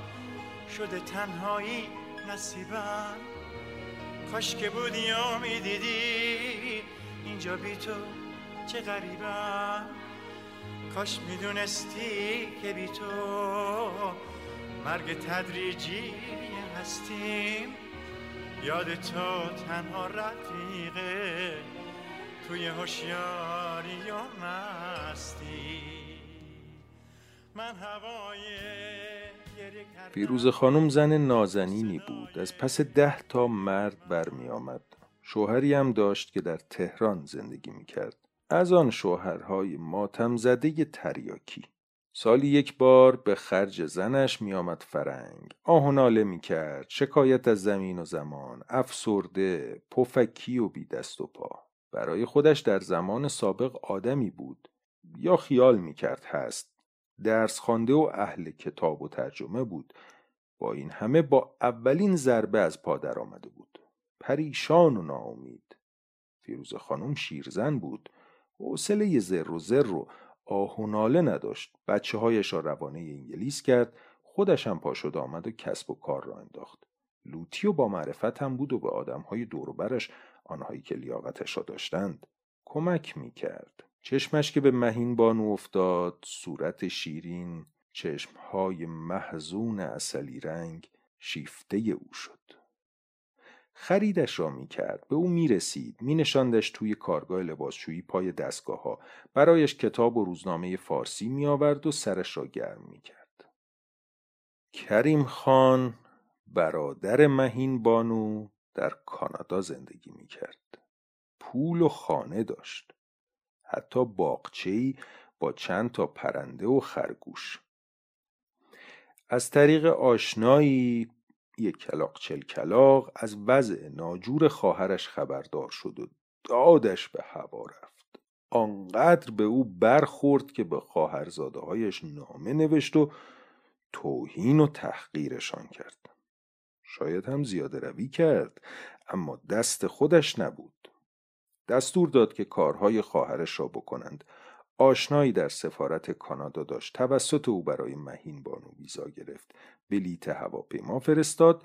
S1: شده تنهایی نصیبم. کاش که بودی و می‌دیدی اینجا بی تو چه غریبم. کاش می‌دونستی که بی تو مرگ تدریجی هستیم. یاد تو تنها رفیقه. توی هوشیاری یا مستی. من هوای فیروز خانم زن نازنینی بود. از پس ده تا مرد برمی آمد شوهری هم داشت که در تهران زندگی می کرد از آن شوهرهای ماتم زده تریاکی. سالی یک بار به خرج زنش میآمد فرنگ. آه و ناله می‌کرد. شکایت از زمین و زمان. افسرده پفکی و بی دست و پا. برای خودش در زمان سابق آدمی بود. یا خیال می‌کرد هست. درس خوانده و اهل کتاب و ترجمه بود. با این همه با اولین ضربه از پادر آمده بود. پریشان و ناامید. فیروز خانم شیرزن بود. حوصله زر و زر رو آه و ناله نداشت. بچه هایش را روانه انگلیس کرد. خودش هم پا شد آمد و کسب و کار را انداخت. لوتی و با معرفت هم بود و به آدم های دوروبرش آنهایی که لیاقتش را داشتند کمک می کرد چشمش که به مهین بانو افتاد صورت شیرین چشمهای محزون اصلی رنگ شیفته او شد. خریدش را می کرد به او می رسید توی کارگاه لباسشویی پای دستگاه ها برایش کتاب و روزنامه فارسی می آورد و سرش را گرم می کرد کریم خان برادر مهین بانو در کانادا زندگی می کرد پول و خانه داشت. حتی باغچه‌ای با چند تا پرنده و خرگوش. از طریق آشنایی یک کلاق چل کلاق از وضع ناجور خواهرش خبردار شد و دادش به هوا رفت. آنقدر به او برخورد که به خواهرزاده هایش نامه نوشت و توهین و تحقیرشان کرد. شاید هم زیاده روی کرد اما دست خودش نبود. دستور داد که کارهای خواهرش را بکنند. آشنایی در سفارت کانادا داشت. توسط او برای مهین بانو ویزا گرفت. بلیت هواپیما فرستاد.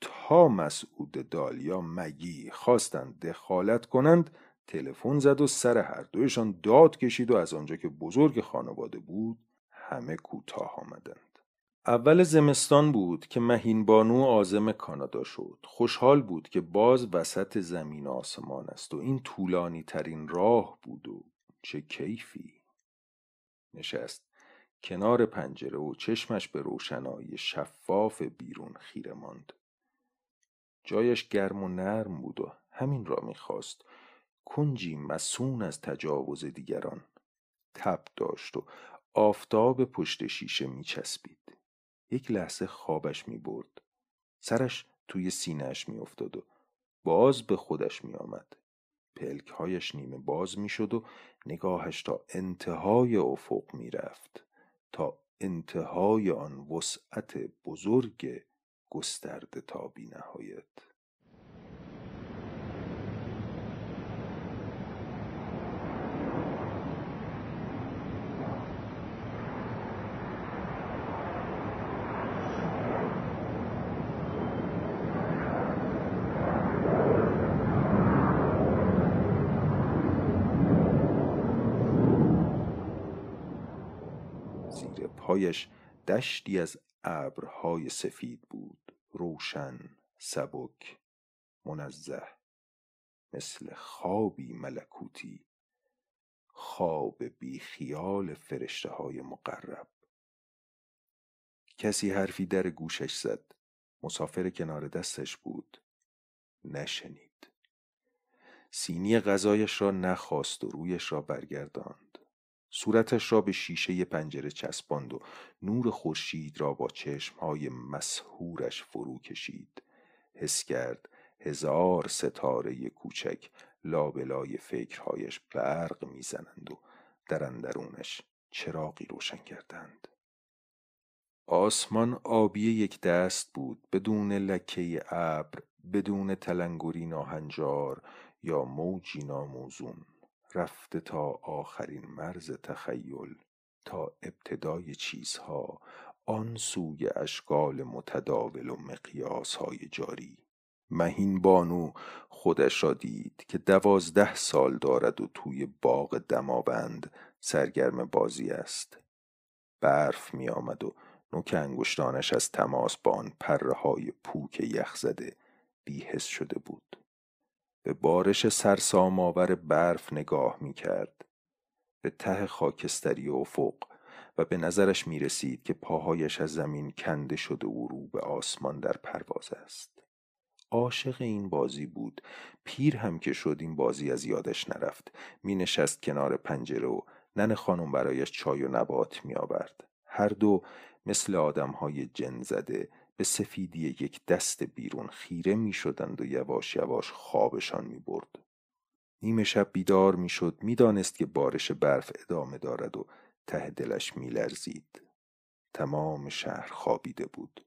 S1: تا مسعود دالیا مگی خواستند دخالت کنند تلفن زد و سر هر دویشان داد کشید و از آنجا که بزرگ خانواده بود همه کوتاه آمدند. اول زمستان بود که مهین بانو آزم کانادا شد. خوشحال بود که باز وسط زمین آسمان است و این طولانی ترین راه بود و چه کیفی. نشست کنار پنجره و چشمش به روشنایی شفاف بیرون خیره ماند. جایش گرم و نرم بود و همین را می‌خواست. کنجی مسون از تجاوز دیگران. تب داشت و آفتاب پشت شیشه می چسبید. یک لحظه خوابش می برد. سرش توی سینهش می افتاد و باز به خودش می آمد. پلکهایش نیمه باز می شد و نگاهش تا انتهای افق می رفت. تا انتهای آن وسعت بزرگ گسترده تا بی نهایت. پایش دشتی از ابرهای سفید بود. روشن سبک منزه مثل خوابی ملکوتی. خواب بی خیال فرشته های مقرب. کسی حرفی در گوشش زد. مسافر کنار دستش بود. نشنید. سینی غذایش را نخواست و رویش را برگرداند. صورتش را به شیشه پنجره چسباند و نور خورشید را با چشمهای مسهورش فرو کشید. حس کرد هزار ستاره کوچک لابلای فکرهایش برق می‌زنند و در اندرونش چراغی روشن کردند. آسمان آبی یک دست بود بدون لکه ابر بدون تلنگری ناهنجار یا موجی ناموزون. رفته تا آخرین مرز تخیل تا ابتدای چیزها آن سوی اشکال متداول و مقیاس های جاری. مهین بانو خودش را دید که دوازده سال دارد و توی باغ دماوند سرگرم بازی است. برف می آمد و نوک انگشتانش از تماس با آن پره های پوک یخ زده بیهس شده بود. به بارش سرسامآور برف نگاه می کرد. به ته خاکستری افق و به نظرش می رسید که پاهایش از زمین کنده شده و رو به آسمان در پرواز است. عاشق این بازی بود پیر هم که شد این بازی از یادش نرفت می نشست کنار پنجره و نن خانم برایش چای و نبات می آورد هر دو مثل آدم های جن زده به سفیدی یک دست بیرون خیره می شدند و یواش یواش خوابشان می برد. نیمه شب بیدار می شد می دانست که بارش برف ادامه دارد و ته دلش می لرزید. تمام شهر خوابیده بود.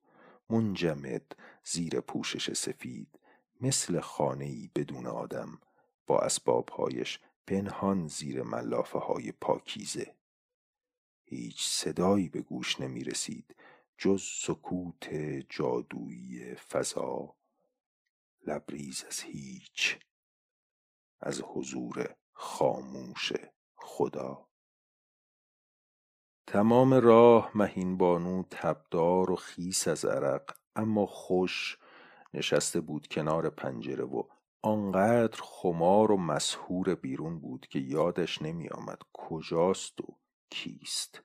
S1: منجمد زیر پوشش سفید مثل خانه ای بدون آدم با اسبابهایش پنهان زیر ملافه های پاکیزه. هیچ صدایی به گوش نمی رسید جز سکوت جادویی فضا لبریز از هیچ از حضور خاموش خدا. تمام راه مهین بانو تبدار و خیس از عرق اما خوش نشسته بود کنار پنجره و آنقدر خمار و مسهور بیرون بود که یادش نمی آمد کجاست و کیست.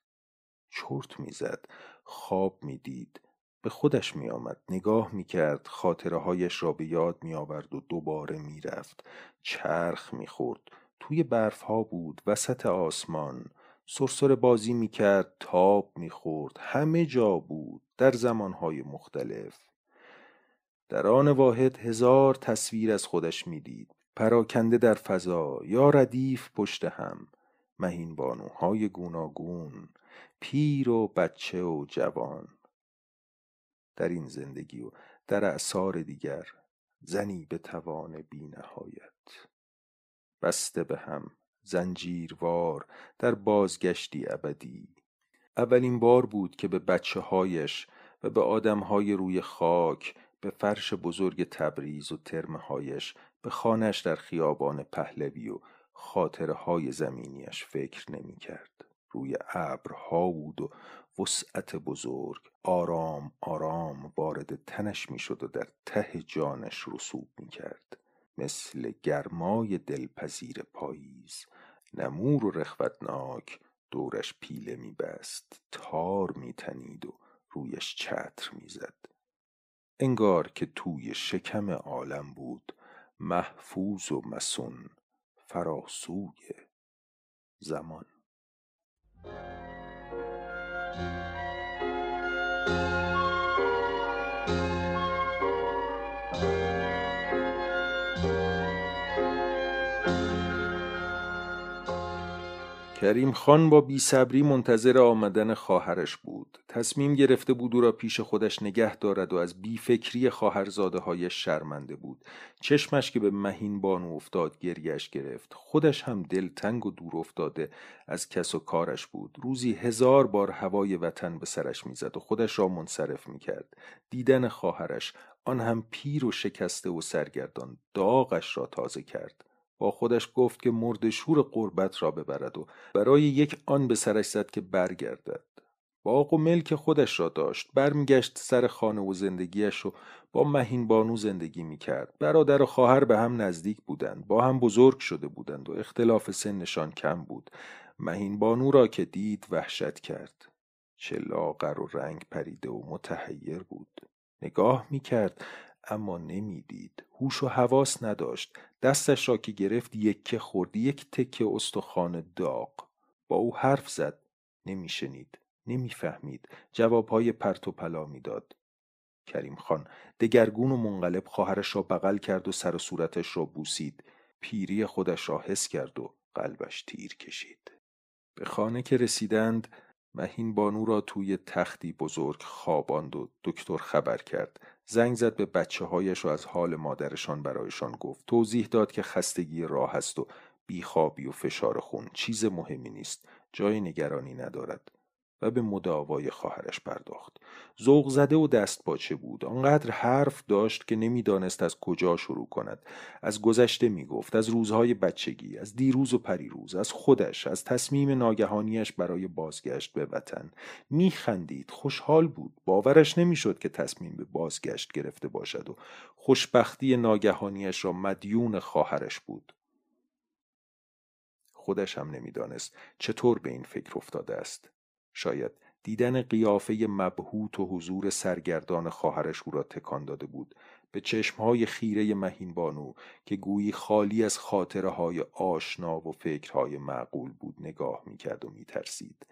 S1: چرت می‌زد. خواب می‌دید. به خودش می آمد نگاه می کرد خاطره هایش را به یاد می آورد و دوباره می رفت چرخ می خورد توی برف ها بود. وسط آسمان. سرسر بازی می کرد تاب می خورد همه جا بود. در های مختلف. در آن واحد هزار تصویر از خودش می‌دید. پراکنده در فضا. یا ردیف پشت هم. مهین بانوهای گوناگون. پیر و بچه و جوان. در این زندگی و در اعثار دیگر زنی به توان بی نهایت بسته به هم زنجیروار در بازگشتی ابدی. اولین بار بود که به بچه هایش و به آدم های روی خاک به فرش بزرگ تبریز و ترمهایش به خانش در خیابان پهلوی و خاطره های زمینیش فکر نمی کرد. روی ابرها بود و وسعت بزرگ آرام آرام وارد تنش می‌شد و در ته جانش رسوب می کرد مثل گرمای دلپذیر پاییز نمور و رخوتناک دورش پیله میبست تار میتنید و رویش چتر می‌زد. انگار که توی شکم عالم بود محفوظ و مسون فراسوی زمان. thank you کریم خان با بیصبری منتظر آمدن خواهرش بود. تصمیم گرفته بود او را پیش خودش نگه دارد و از بیفکری خواهرزاده های شرمنده بود. چشمش که به مهین بانو افتاد گریش گرفت. خودش هم دلتنگ و دور افتاده از کس و کارش بود. روزی هزار بار هوای وطن به سرش می‌زد و خودش را منصرف می‌کرد. دیدن خواهرش آن هم پیر و شکسته و سرگردان داغش را تازه کرد. با خودش گفت که مرد شور قربت را ببرد و برای یک آن به سرش زد که برگردد. باغ و ملک خودش را داشت. برمیگشت سر خانه و زندگیش و با مهین بانو زندگی می‌کرد. برادر و خواهر به هم نزدیک بودند. با هم بزرگ شده بودند و اختلاف سنشان کم بود. مهین بانو را که دید وحشت کرد. چه لاغر و رنگ پریده و متحیر بود. نگاه می‌کرد. اما نمی‌دید. هوش و حواس نداشت. دستش را که گرفت یکه خورد یک تکه استخوان داغ. با او حرف زد. نمیشنید. نمی‌فهمید. جوابهای پرت و پلا می‌داد. کریم خان دگرگون و منقلب خواهرش را بغل کرد و سر و صورتش را بوسید. پیری خودش را حس کرد و قلبش تیر کشید. به خانه که رسیدند مهین بانو را توی تختی بزرگ خواباند و دکتر خبر کرد. زنگ زد به بچه هایش و از حال مادرشان برایشان گفت. توضیح داد که خستگی راه است و بیخوابی و فشار خون چیز مهمی نیست. جای نگرانی ندارد. و به مداوای خواهرش پرداخت. ذوق زده و دست باچه بود. آنقدر حرف داشت که نمی‌دانست از کجا شروع کند. از گذشته می‌گفت از روزهای بچگی از دیروز و پریروز از خودش از تصمیم ناگهانیش برای بازگشت به وطن. میخندید. خوشحال بود. باورش نمی‌شد که تصمیم به بازگشت گرفته باشد و خوشبختی ناگهانیش را مدیون خواهرش بود. خودش هم نمی‌دانست چطور به این فکر افتاده است. شاید دیدن قیافه مبهوت و حضور سرگردان خواهرش او را تکان داده بود. به چشمهای خیره مهین بانو که گویی خالی از خاطره های آشنا و فکرهای معقول بود نگاه می‌کرد و میترسید.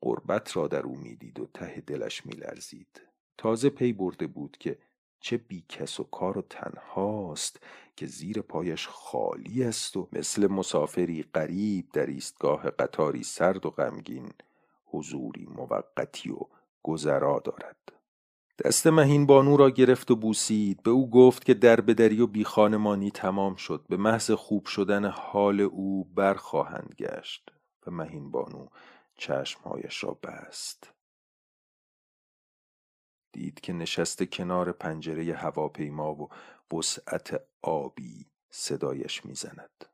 S1: قربت را در او می‌دید و ته دلش میلرزید. تازه پی برده بود که چه بیکس و کار و تنهاست که زیر پایش خالی است و مثل مسافری غریب در ایستگاه قطاری سرد و غمگین حضوری موقتی و گذرا دارد. دست مهین بانو را گرفت و بوسید. به او گفت که در بدری و بیخانمانی تمام شد. به محض خوب شدن حال او برخواهند گشت. و مهین بانو چشمهایش را بست. دید که نشسته کنار پنجره هواپیما و وسعت آبی صدایش می‌زند.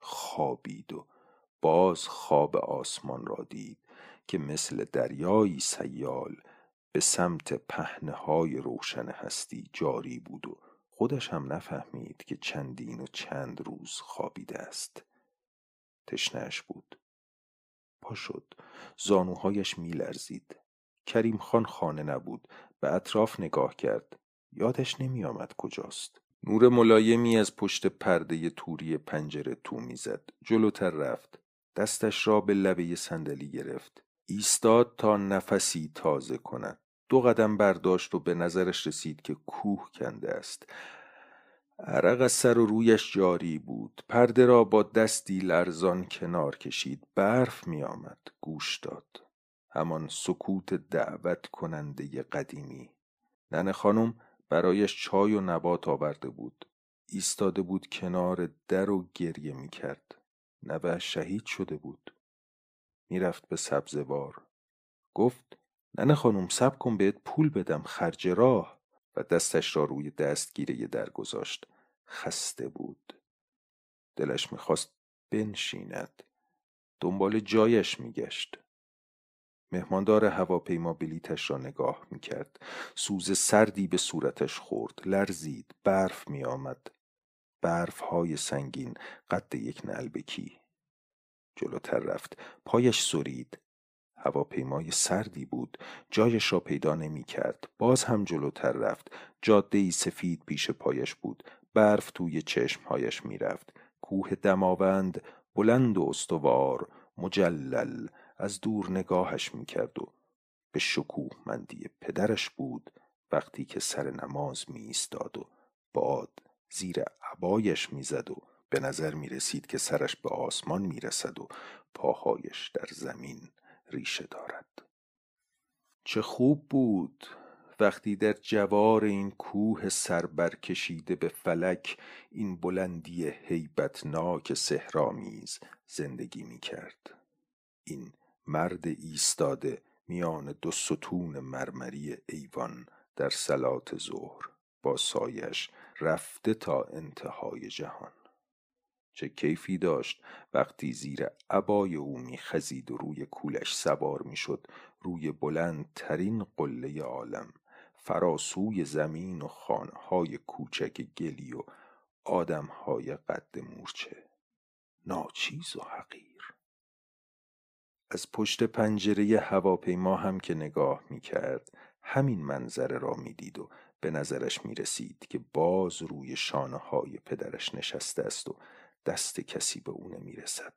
S1: خوابید و باز خواب آسمان را دید. که مثل دریایی سیال به سمت پهنه های روشن هستی جاری بود و خودش هم نفهمید که چندین و چند روز خوابیده است. تشنهش بود. پا شد. زانوهایش میلرزید. کریم خان خانه نبود. به اطراف نگاه کرد. یادش نمی آمد کجاست. نور ملایمی از پشت پرده توری پنجره تو می‌زد. جلوتر رفت. دستش را به لبه صندلی گرفت. ایستاد تا نفسی تازه کند. دو قدم برداشت و به نظرش رسید که کوه کنده است. عرق از سر و رویش جاری بود. پرده را با دستی لرزان کنار کشید. برف می آمد. گوش داد. همان سکوت دعوت کننده قدیمی. نن خانم برایش چای و نبات آورده بود. ایستاده بود کنار در و گریه می کرد. نوه شهید شده بود. می‌رفت به سبزوار گفت ننه خانم سب کن بهت پول بدم خرج راه. و دستش را روی دستگیره در گذاشت خسته بود. دلش می‌خواست بنشیند. دنبال جایش میگشت. مهماندار هواپیما بلیتش را نگاه می‌کرد. سوز سردی به صورتش خورد. لرزید. برف میآمد. برف های سنگین قد یک نلبکی جلوتر رفت. پایش سرید. هواپیمای سردی بود. جایش را پیدا نمی کرد باز هم جلوتر رفت. جاده ای سفید پیش پایش بود. برف توی چشمهایش می رفت کوه دماوند بلند و استوار مجلل از دور نگاهش می‌کرد و به شکوه مندی پدرش بود وقتی که سر نماز می ایستاد و باد زیر عبایش می‌زد و به نظر می رسید که سرش به آسمان می رسد و پاهایش در زمین ریشه دارد. چه خوب بود وقتی در جوار این کوه سر برکشیده به فلک این بلندی هیبتناک سهرامیز زندگی می کرد. این مرد ایستاده میان دو ستون مرمری ایوان در سلات ظهر با سایش رفته تا انتهای جهان. چه کیفی داشت. وقتی زیر عبای او میخزید و روی کولش سوار می‌شد روی بلندترین قله عالم فراسوی زمین و خانهای کوچک گلی و آدمهای قد مورچه. ناچیز و حقیر. از پشت پنجره هواپیما هم که نگاه می‌کرد همین منظره را می‌دید و به نظرش می رسید که باز روی شانه های پدرش نشسته است و دست کسی به او نمی رسد.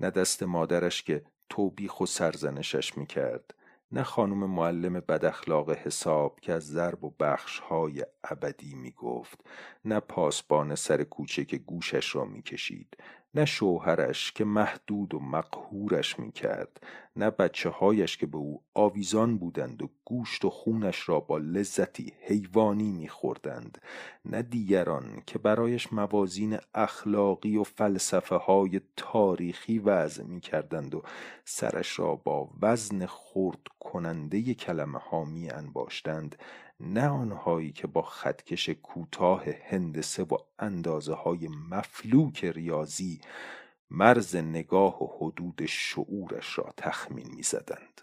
S1: نه دست مادرش که توبیخ و سرزنشش می کرد نه خانم معلم بداخلاق حساب که از ضرب و بخش های ابدی می گفت نه پاسبان سر کوچه که گوشش را می کشید نه شوهرش که محدود و مقهورش می کرد نه بچه هایش که به او آویزان بودند و گوشت و خونش را با لذتی حیوانی می خوردند نه دیگران که برایش موازین اخلاقی و فلسفه های تاریخی وضع می کردند و سرش را با وزن خورد کننده کلمه ها می انباشتند نه آنهایی که با خطکش کوتاه هندسه و اندازه های مفلوک ریاضی مرز نگاه و حدود شعورش را تخمین می‌زدند.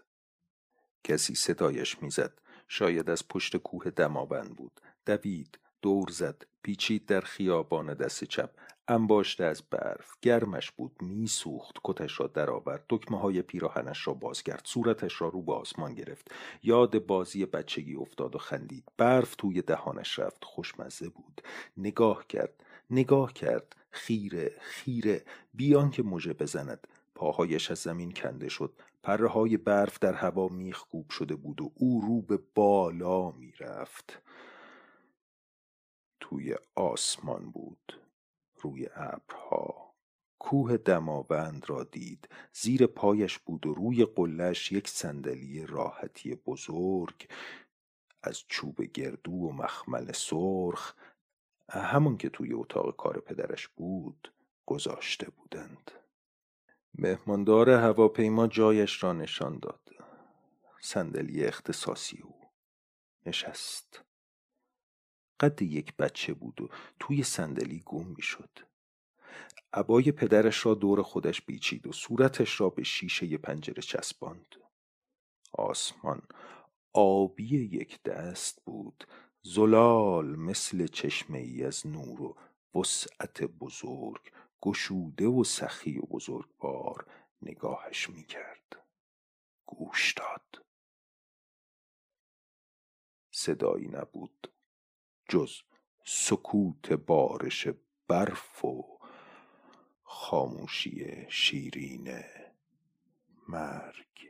S1: کسی صدایش می‌زد. شاید از پشت کوه دماوند بود. دوید دور زد پیچید در خیابان دست چپ. انباشته از برف گرمش بود میسوخت کتش را درآورد دکمه های پیراهنش را باز کرد صورتش را رو به آسمان گرفت. یاد بازی بچگی افتاد و خندید. برف توی دهانش رفت خوشمزه بود. نگاه کرد نگاه کرد. خیره خیره. بیان که مژه بزند. پاهایش از زمین کنده شد. پره های برف در هوا میخکوب شده بود و او رو به بالا می‌رفت. توی آسمان بود. روی ابرها. کوه دماوند را دید. زیر پایش بود و روی قلش یک صندلی راحتی بزرگ از چوب گردو و مخمل سرخ همون که توی اتاق کار پدرش بود گذاشته بودند. مهماندار هواپیما جایش را نشان داد. صندلی اختصاصی او. نشست. قد یک بچه بود و توی صندلی گم می‌شد. عبای پدرش را دور خودش بیچید و صورتش را به شیشه پنجره چسباند. آسمان آبی یک دست بود زلال مثل چشمه ای از نور و وسعت بزرگ گشوده و سخی و بزرگوار نگاهش می‌کرد. گوش داد. صدایی نبود. جز سکوت بارش برف و خاموشی شیرین مرگ.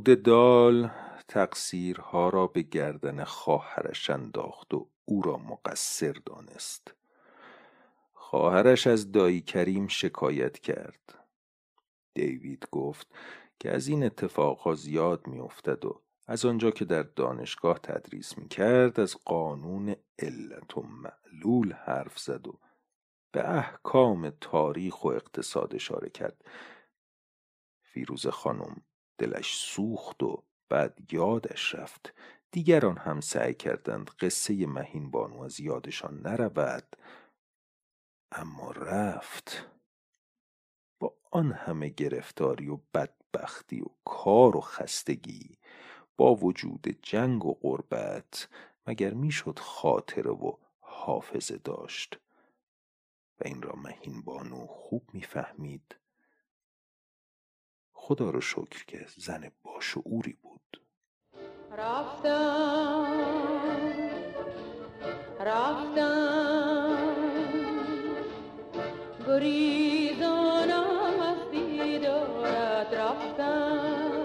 S1: مسعود دال تقصیرها را به گردن خواهرش انداخت و او را مقصر دانست. خواهرش از دایی کریم شکایت کرد. دیوید گفت که از این اتفاقها زیاد میافتد و از آنجا که در دانشگاه تدریس می کرد از قانون علت و معلول حرف زد و به احکام تاریخ و اقتصاد اشاره کرد. فیروز خانم دلش سوخت و بعد یادش رفت. دیگران هم سعی کردند قصه مهین بانو از یادشان نرود. اما رفت. با آن همه گرفتاری و بدبختی و کار و خستگی با وجود جنگ و غربت مگر می‌شد خاطره و حافظه داشت؟ و این را مهین بانو خوب می‌فهمید. خدا رو شکر که زن باشعوری بود. رفتم رفتم گریزانم از دیدارت رفتم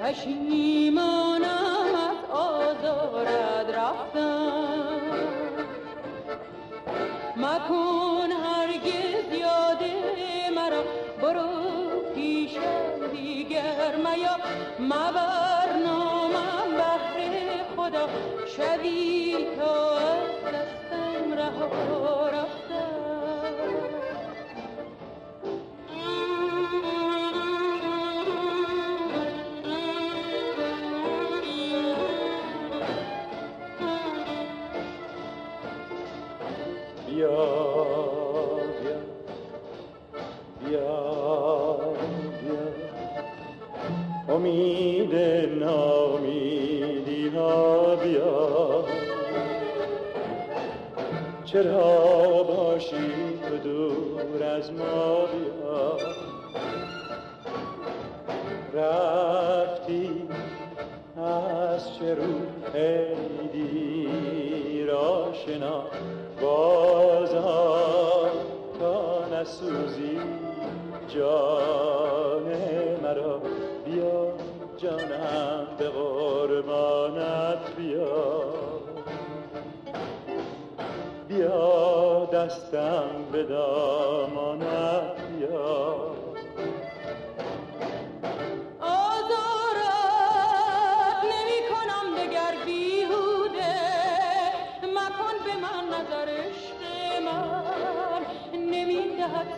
S1: پشیمانم از آزارت رفتم. مکن میا مبر نامم بهر خدا. شوی تا از دستم رها چرا باشی تو دور از ما بیا رفتی از چه رو را شنا بازا تا نسوزی جان مرا بیا جانم. دستم به دامانت بیار آزارت نمی کنم دگر بیهوده. مکن به من نظر عشق من. نمی دهد